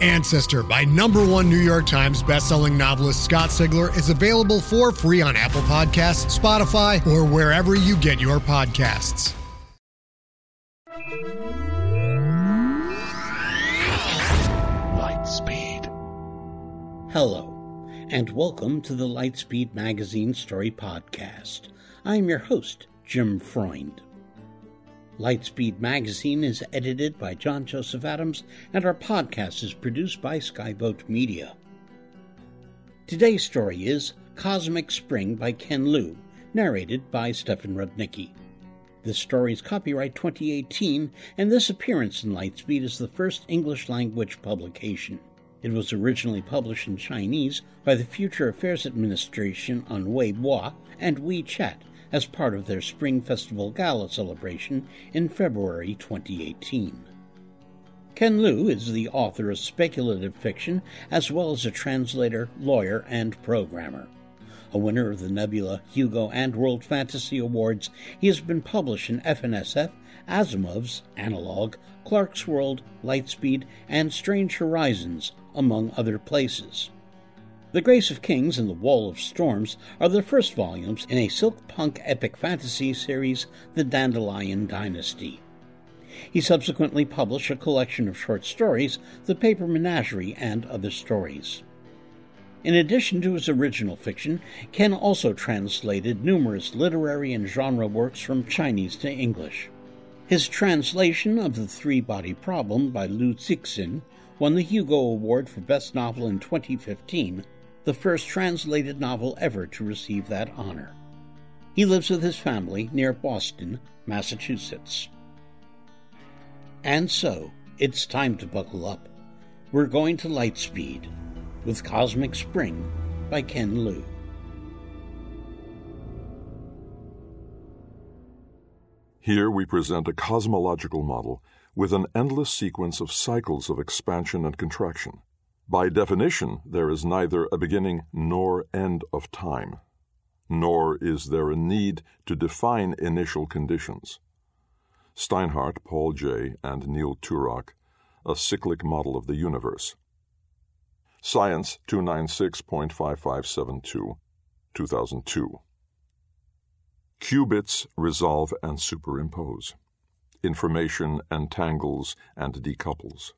Ancestor by number one New York Times bestselling novelist Scott Sigler is available for free on Apple Podcasts, Spotify, or wherever you get your podcasts. Lightspeed. Hello, and welcome to the Lightspeed Magazine Story Podcast. I'm your host, Jim Freund. Lightspeed Magazine is edited by John Joseph Adams, and our podcast is produced by Skyboat Media. Today's story is Cosmic Spring by Ken Liu, narrated by Stefan Rudnicki. This story is copyright 2018, and this appearance in Lightspeed is the first English language publication. It was originally published in Chinese by the Future Affairs Administration on Weibo and WeChat as part of their Spring Festival Gala celebration in February 2018. Ken Liu is the author of speculative fiction as well as a translator, lawyer, and programmer. A winner of the Nebula, Hugo, and World Fantasy Awards, he has been published in F&SF, Asimov's, Analog, Clarkesworld, Lightspeed, and Strange Horizons, among other places. The Grace of Kings and The Wall of Storms are the first volumes in a silk punk epic fantasy series, The Dandelion Dynasty. He subsequently published a collection of short stories, The Paper Menagerie, and other stories. In addition to his original fiction, Ken also translated numerous literary and genre works from Chinese to English. His translation of The Three Body Problem by Liu Cixin won the Hugo Award for Best Novel in 2015 the first translated novel ever to receive that honor. He lives with his family near Boston, Massachusetts. And so, it's time to buckle up. We're going to Lightspeed with Cosmic Spring by Ken Liu. Here we present a cosmological model with an endless sequence of cycles of expansion and contraction. By definition, there is neither a beginning nor end of time, nor is there a need to define initial conditions. Steinhardt, Paul J., and Neil Turok, A Cyclic Model of the Universe. Science 296.5572, 2002. Qubits resolve and superimpose. Information entangles and decouples.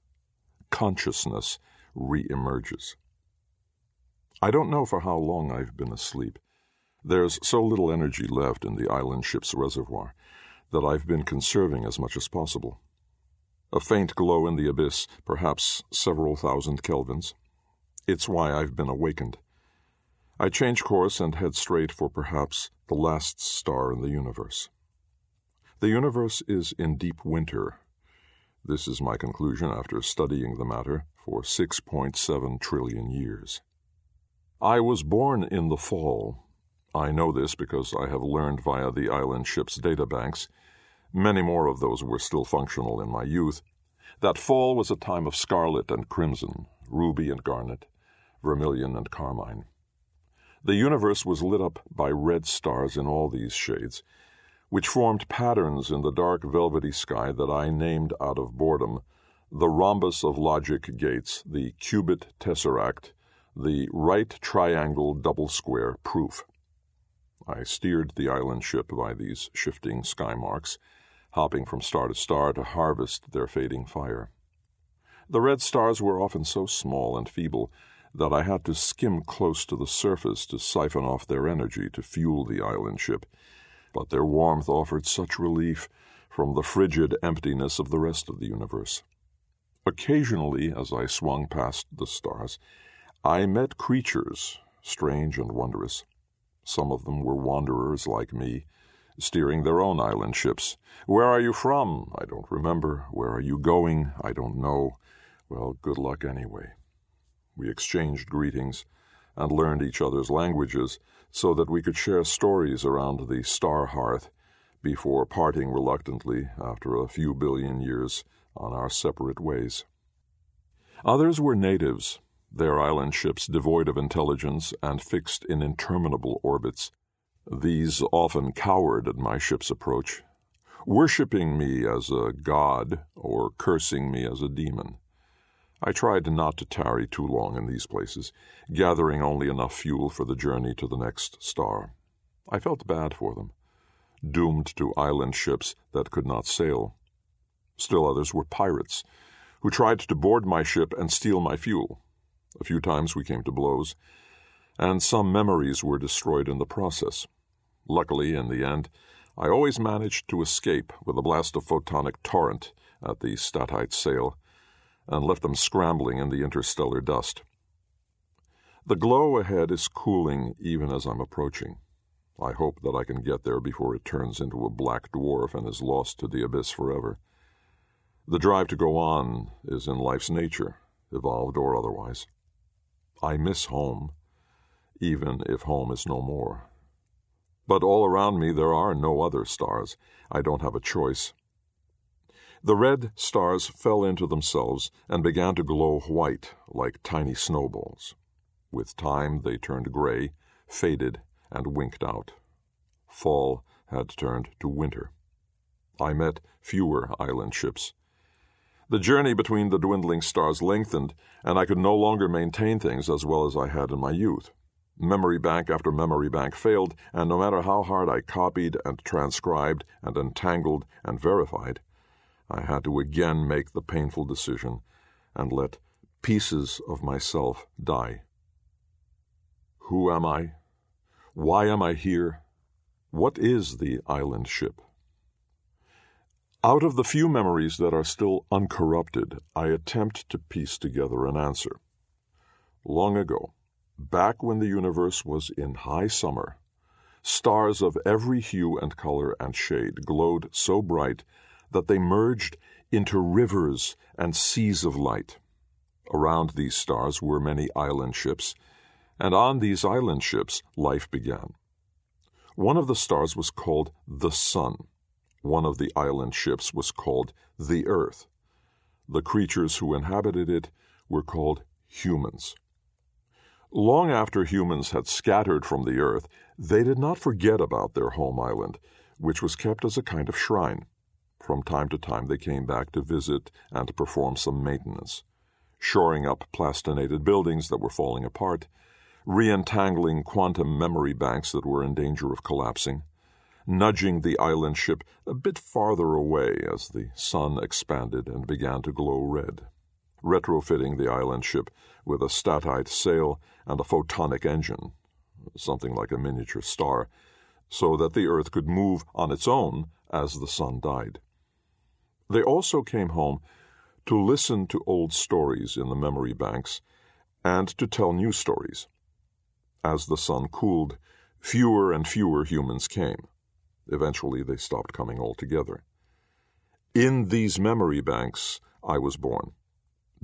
Consciousness re-emerges. I don't know for how long I've been asleep. There's so little energy left in the island ship's reservoir that I've been conserving as much as possible. A faint glow in the abyss, perhaps several thousand kelvins. It's why I've been awakened. I change course and head straight for perhaps the last star in the universe. The universe is in deep winter. This is my conclusion after studying the matter for 6.7 trillion years. I was born in the fall. I know this because I have learned via the island ship's databanks, many more of those were still functional in my youth, that fall was a time of scarlet and crimson, ruby and garnet, vermilion and carmine. The universe was lit up by red stars in all these shades, which formed patterns in the dark velvety sky that I named out of boredom the rhombus of logic gates, the qubit tesseract, the right triangle double square proof. I steered the island ship by these shifting sky marks, hopping from star to star to harvest their fading fire. The red stars were often so small and feeble that I had to skim close to the surface to siphon off their energy to fuel the island ship, but their warmth offered such relief from the frigid emptiness of the rest of the universe. Occasionally, as I swung past the stars, I met creatures, strange and wondrous. Some of them were wanderers like me, steering their own island ships. Where are you from? I don't remember. Where are you going? I don't know. Well, good luck anyway. We exchanged greetings and learned each other's languages so that we could share stories around the star hearth before parting reluctantly after a few billion years on our separate ways. Others were natives, their island ships devoid of intelligence and fixed in interminable orbits. These often cowered at my ship's approach, worshipping me as a god or cursing me as a demon. I tried not to tarry too long in these places, gathering only enough fuel for the journey to the next star. I felt bad for them, doomed to island ships that could not sail. Still others were pirates, who tried to board my ship and steal my fuel. A few times we came to blows, and some memories were destroyed in the process. Luckily, in the end, I always managed to escape with a blast of photonic torrent at the statite sail and left them scrambling in the interstellar dust. The glow ahead is cooling even as I'm approaching. I hope that I can get there before it turns into a black dwarf and is lost to the abyss forever. The drive to go on is in life's nature, evolved or otherwise. I miss home, even if home is no more. But all around me there are no other stars. I don't have a choice. The red stars fell into themselves and began to glow white like tiny snowballs. With time they turned gray, faded, and winked out. Fall had turned to winter. I met fewer island ships. The journey between the dwindling stars lengthened, and I could no longer maintain things as well as I had in my youth. Memory bank after memory bank failed, and no matter how hard I copied and transcribed and entangled and verified, I had to again make the painful decision and let pieces of myself die. Who am I? Why am I here? What is the island ship? Out of the few memories that are still uncorrupted, I attempt to piece together an answer. Long ago, back when the universe was in high summer, stars of every hue and color and shade glowed so bright that they merged into rivers and seas of light. Around these stars were many island ships, and on these island ships life began. One of the stars was called the Sun. One of the island ships was called the Earth. The creatures who inhabited it were called humans. Long after humans had scattered from the earth, they did not forget about their home island, which was kept as a kind of shrine. From time to time they came back to visit and perform some maintenance, shoring up plastinated buildings that were falling apart, re entangling quantum memory banks that were in danger of collapsing, nudging the island ship a bit farther away as the sun expanded and began to glow red, retrofitting the island ship with a statite sail and a photonic engine, something like a miniature star, so that the Earth could move on its own as the sun died. They also came home to listen to old stories in the memory banks and to tell new stories. As the sun cooled, fewer and fewer humans came. Eventually, they stopped coming altogether. In these memory banks, I was born.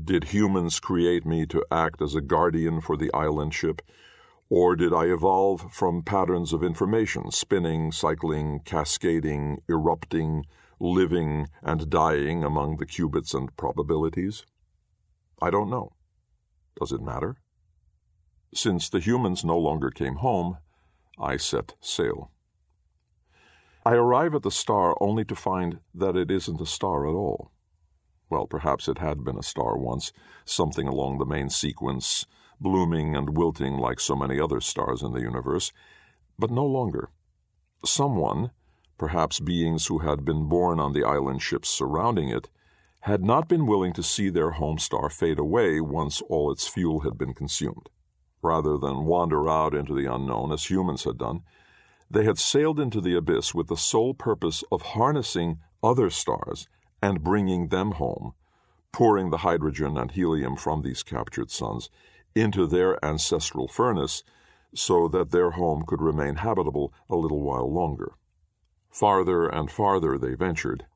Did humans create me to act as a guardian for the island ship, or did I evolve from patterns of information, spinning, cycling, cascading, erupting, living and dying among the qubits and probabilities? I don't know. Does it matter? Since the humans no longer came home, I set sail. I arrive at the star only to find that it isn't a star at all. Well, perhaps it had been a star once, something along the main sequence, blooming and wilting like so many other stars in the universe, but no longer. Someone, perhaps beings who had been born on the island ships surrounding it, had not been willing to see their home star fade away once all its fuel had been consumed. Rather than wander out into the unknown as humans had done, they had sailed into the abyss with the sole purpose of harnessing other stars and bringing them home, pouring the hydrogen and helium from these captured suns into their ancestral furnace so that their home could remain habitable a little while longer. Farther and farther they ventured,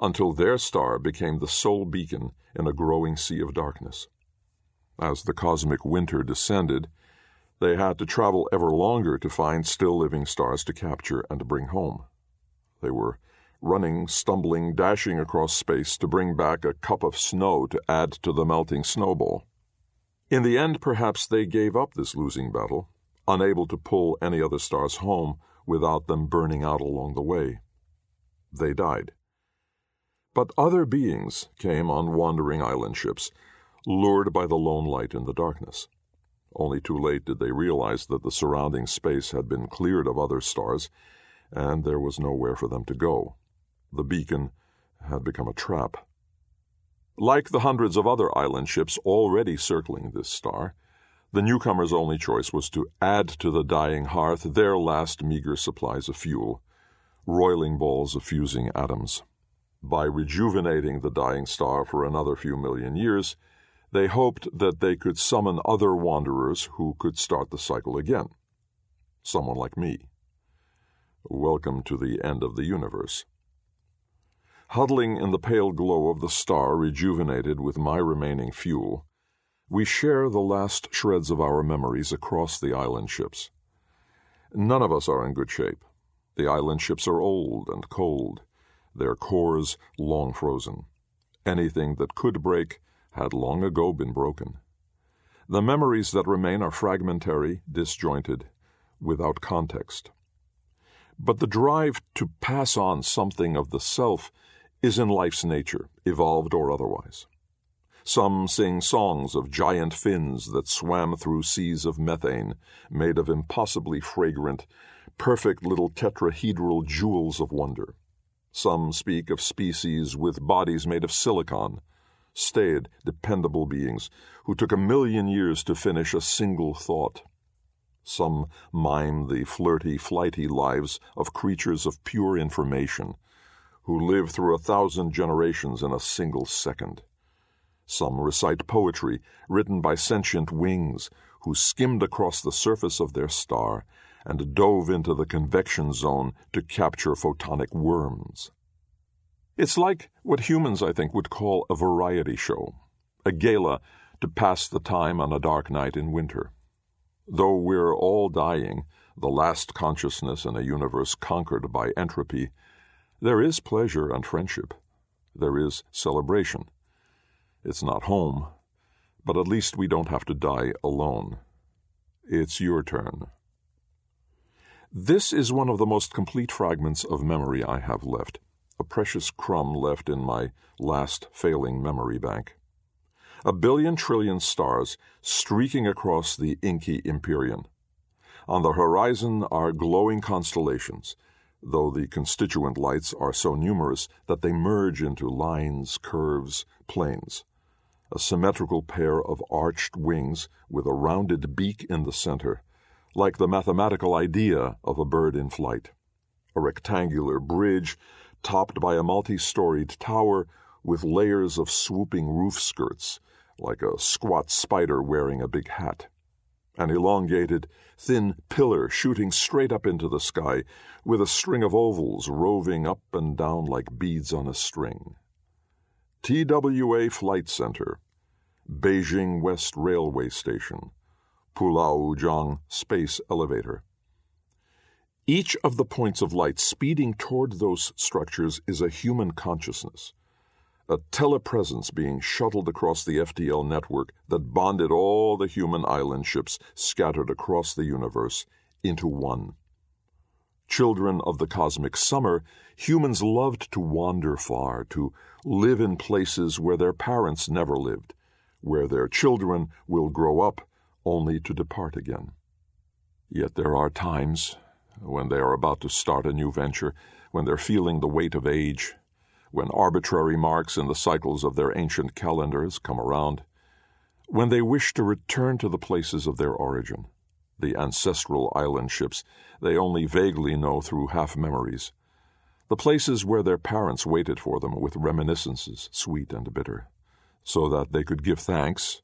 until their star became the sole beacon in a growing sea of darkness. As the cosmic winter descended, they had to travel ever longer to find still living stars to capture and to bring home. They were running, stumbling, dashing across space to bring back a cup of snow to add to the melting snowball. In the end, perhaps they gave up this losing battle, unable to pull any other stars home without them burning out along the way. They died. But other beings came on wandering island ships, lured by the lone light in the darkness. Only too late did they realize that the surrounding space had been cleared of other stars, and there was nowhere for them to go the beacon had become a trap. Like the hundreds of other island ships already circling this star, the newcomers' only choice was to add to the dying hearth their last meager supplies of fuel, roiling balls of fusing atoms. By rejuvenating the dying star for another few million years, they hoped that they could summon other wanderers who could start the cycle again. Someone like me. Welcome to the end of the universe. Huddling in the pale glow of the star rejuvenated with my remaining fuel, we share the last shreds of our memories across the island ships. None of us are in good shape. The island ships are old and cold, their cores long frozen. Anything that could break had long ago been broken. The memories that remain are fragmentary, disjointed, without context. But the drive to pass on something of the self is in life's nature, evolved or otherwise. Some sing songs of giant fins that swam through seas of methane, made of impossibly fragrant, perfect little tetrahedral jewels of wonder. Some speak of species with bodies made of silicon, staid, dependable beings who took a million years to finish a single thought. Some mime the flirty, flighty lives of creatures of pure information who live through a thousand generations in a single second. Some recite poetry written by sentient wings who skimmed across the surface of their star and dove into the convection zone to capture photonic worms. It's like what humans, I think, would call a variety show, a gala to pass the time on a dark night in winter. Though we're all dying, the last consciousness in a universe conquered by entropy, there is pleasure and friendship. There is celebration. It's not home, but at least we don't have to die alone. It's your turn. This is one of the most complete fragments of memory I have left, a precious crumb left in my last failing memory bank. A billion trillion stars streaking across the inky Empyrean. On the horizon are glowing constellations, though the constituent lights are so numerous that they merge into lines, curves, planes. A symmetrical pair of arched wings with a rounded beak in the center, like the mathematical idea of a bird in flight. A rectangular bridge topped by a multi storied tower with layers of swooping roof skirts, like a squat spider wearing a big hat an elongated, thin pillar shooting straight up into the sky, with a string of ovals roving up and down like beads on a string. TWA Flight Center, Beijing West Railway Station, Pulaojiang Space Elevator. Each of the points of light speeding toward those structures is a human consciousness a telepresence being shuttled across the FTL network that bonded all the human island ships scattered across the universe into one. Children of the cosmic summer, humans loved to wander far, to live in places where their parents never lived, where their children will grow up only to depart again. Yet there are times when they are about to start a new venture, when they're feeling the weight of age, when arbitrary marks in the cycles of their ancient calendars come around, when they wish to return to the places of their origin the ancestral island ships they only vaguely know through half memories, the places where their parents waited for them with reminiscences sweet and bitter, so that they could give thanks,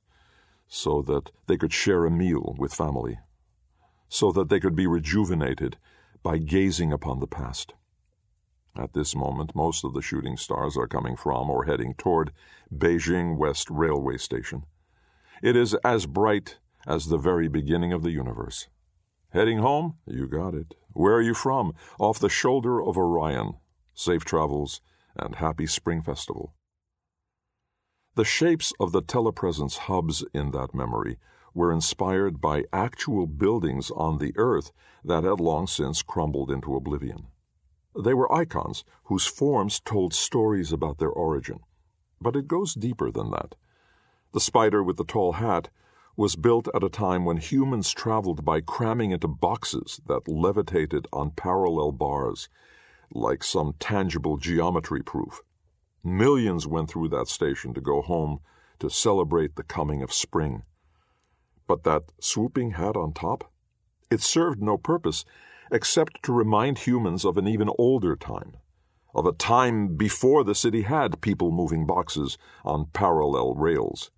so that they could share a meal with family, so that they could be rejuvenated by gazing upon the past. At this moment, most of the shooting stars are coming from or heading toward Beijing West Railway Station. It is as bright as the very beginning of the universe. Heading home? You got it. Where are you from? Off the shoulder of Orion. Safe travels and happy spring festival. The shapes of the telepresence hubs in that memory were inspired by actual buildings on the earth that had long since crumbled into oblivion. They were icons whose forms told stories about their origin. But it goes deeper than that. The spider with the tall hat was built at a time when humans traveled by cramming into boxes that levitated on parallel bars, like some tangible geometry proof. Millions went through that station to go home to celebrate the coming of spring. But that swooping hat on top? It served no purpose except to remind humans of an even older time, of a time before the city had people moving boxes on parallel rails.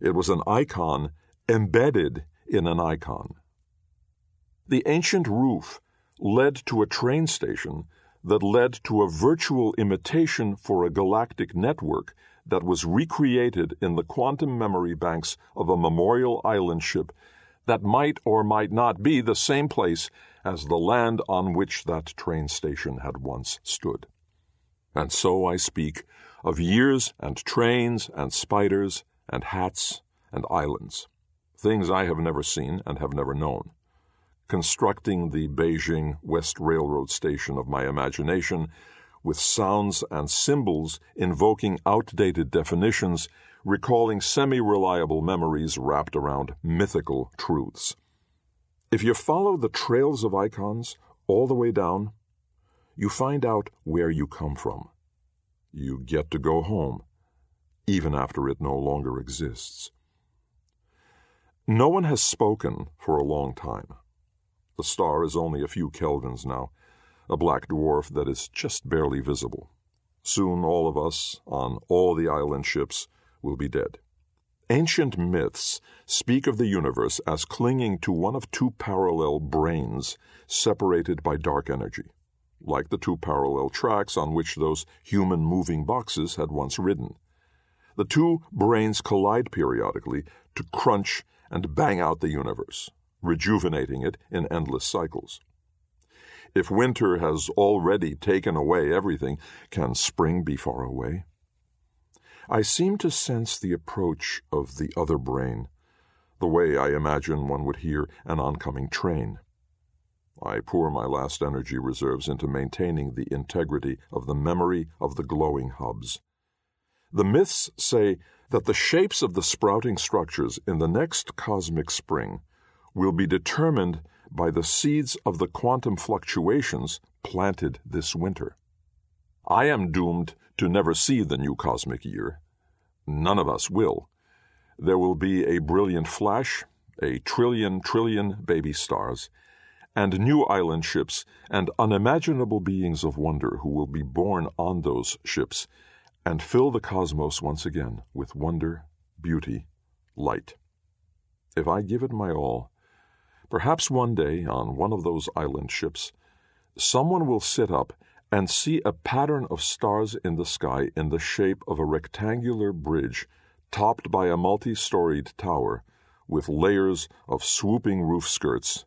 It was an icon embedded in an icon. The ancient roof led to a train station that led to a virtual imitation for a galactic network that was recreated in the quantum memory banks of a memorial island ship that might or might not be the same place as the land on which that train station had once stood. And so I speak of years and trains and spiders and hats and islands, things I have never seen and have never known. Constructing the Beijing West Railroad Station of my imagination with sounds and symbols invoking outdated definitions, recalling semi reliable memories wrapped around mythical truths. If you follow the trails of icons all the way down, you find out where you come from. You get to go home, even after it no longer exists. No one has spoken for a long time. The star is only a few kelvins now, a black dwarf that is just barely visible. Soon all of us, on all the island ships, will be dead. Ancient myths speak of the universe as clinging to one of two parallel branes separated by dark energy, like the two parallel tracks on which those human moving boxes had once ridden. The two branes collide periodically to crunch and bang out the universe, rejuvenating it in endless cycles. If winter has already taken away everything, can spring be far away? I seem to sense the approach of the other brane, the way I imagine one would hear an oncoming train. I pour my last energy reserves into maintaining the integrity of the memory of the glowing hubs. The myths say that the shapes of the sprouting structures in the next cosmic spring will be determined by the seeds of the quantum fluctuations planted this winter. I am doomed to never see the new cosmic year. None of us will. There will be a brilliant flash, a trillion trillion baby stars, and new island ships and unimaginable beings of wonder who will be born on those ships and fill the cosmos once again with wonder, beauty, light. If I give it my all, perhaps one day on one of those island ships, someone will sit up and see a pattern of stars in the sky in the shape of a rectangular bridge topped by a multi storied tower with layers of swooping roof skirts,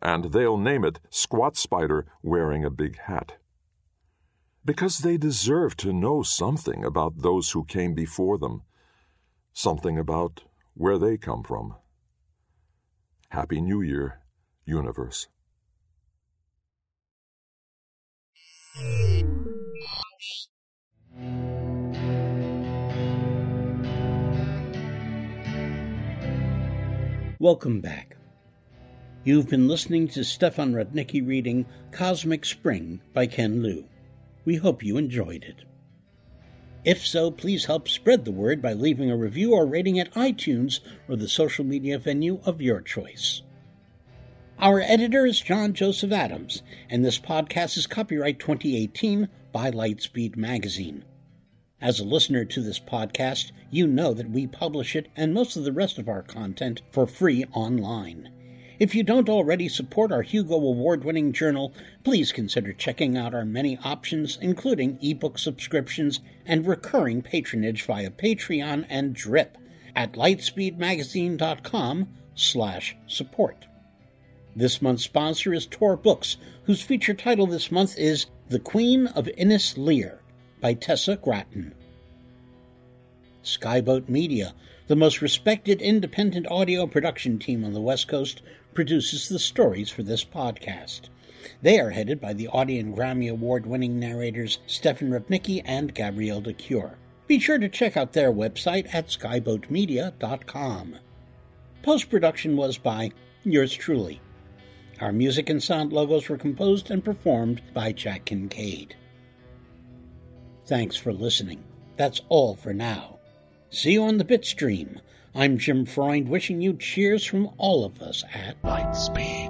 and they'll name it Squat Spider wearing a big hat because they deserve to know something about those who came before them, something about where they come from. Happy New Year, Universe. Welcome back. You've been listening to Stefan Rudnicki reading Cosmic Spring by Ken Liu. We hope you enjoyed it. If so, please help spread the word by leaving a review or rating at iTunes or the social media venue of your choice. Our editor is John Joseph Adams, and this podcast is copyright 2018 by Lightspeed Magazine. As a listener to this podcast, you know that we publish it and most of the rest of our content for free online. If you don't already support our Hugo Award winning journal, please consider checking out our many options, including ebook subscriptions and recurring patronage via Patreon and Drip at lightspeedmagazine.com slash support. This month's sponsor is Tor Books, whose feature title this month is The Queen of Innis Lear by Tessa Gratton. Skyboat Media, the most respected independent audio production team on the West Coast, produces the stories for this podcast. They are headed by the Audie and Grammy Award winning narrators Stefan Rudnicki and Gabrielle de Cuir. Be sure to check out their website at skyboatmedia.com. Post production was by yours truly. Our music and sound logos were composed and performed by Jack Kincaid. Thanks for listening. That's all for now. See you on the Bitstream. I'm Jim Freund wishing you cheers from all of us at Lightspeed.